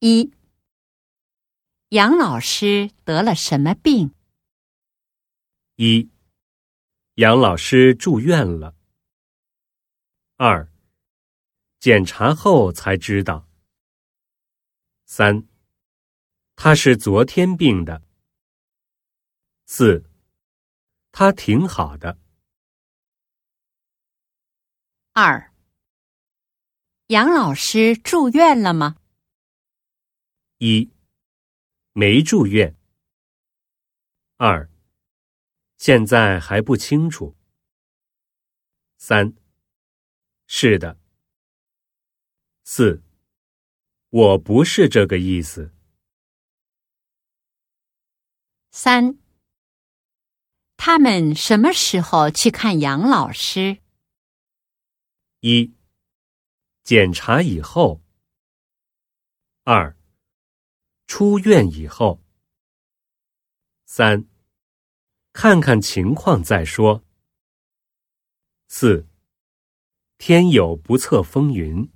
一，杨老师得了什么病？一，杨老师住院了。二，检查后才知道。三，他是昨天病的。四，他挺好的。二，杨老师住院了吗？一，没住院。二，现在还不清楚。三，是的。四，我不是这个意思。三，他们什么时候去看杨老师？一，检查以后。二，出院以后。三，看看情况再说。四，天有不测风云。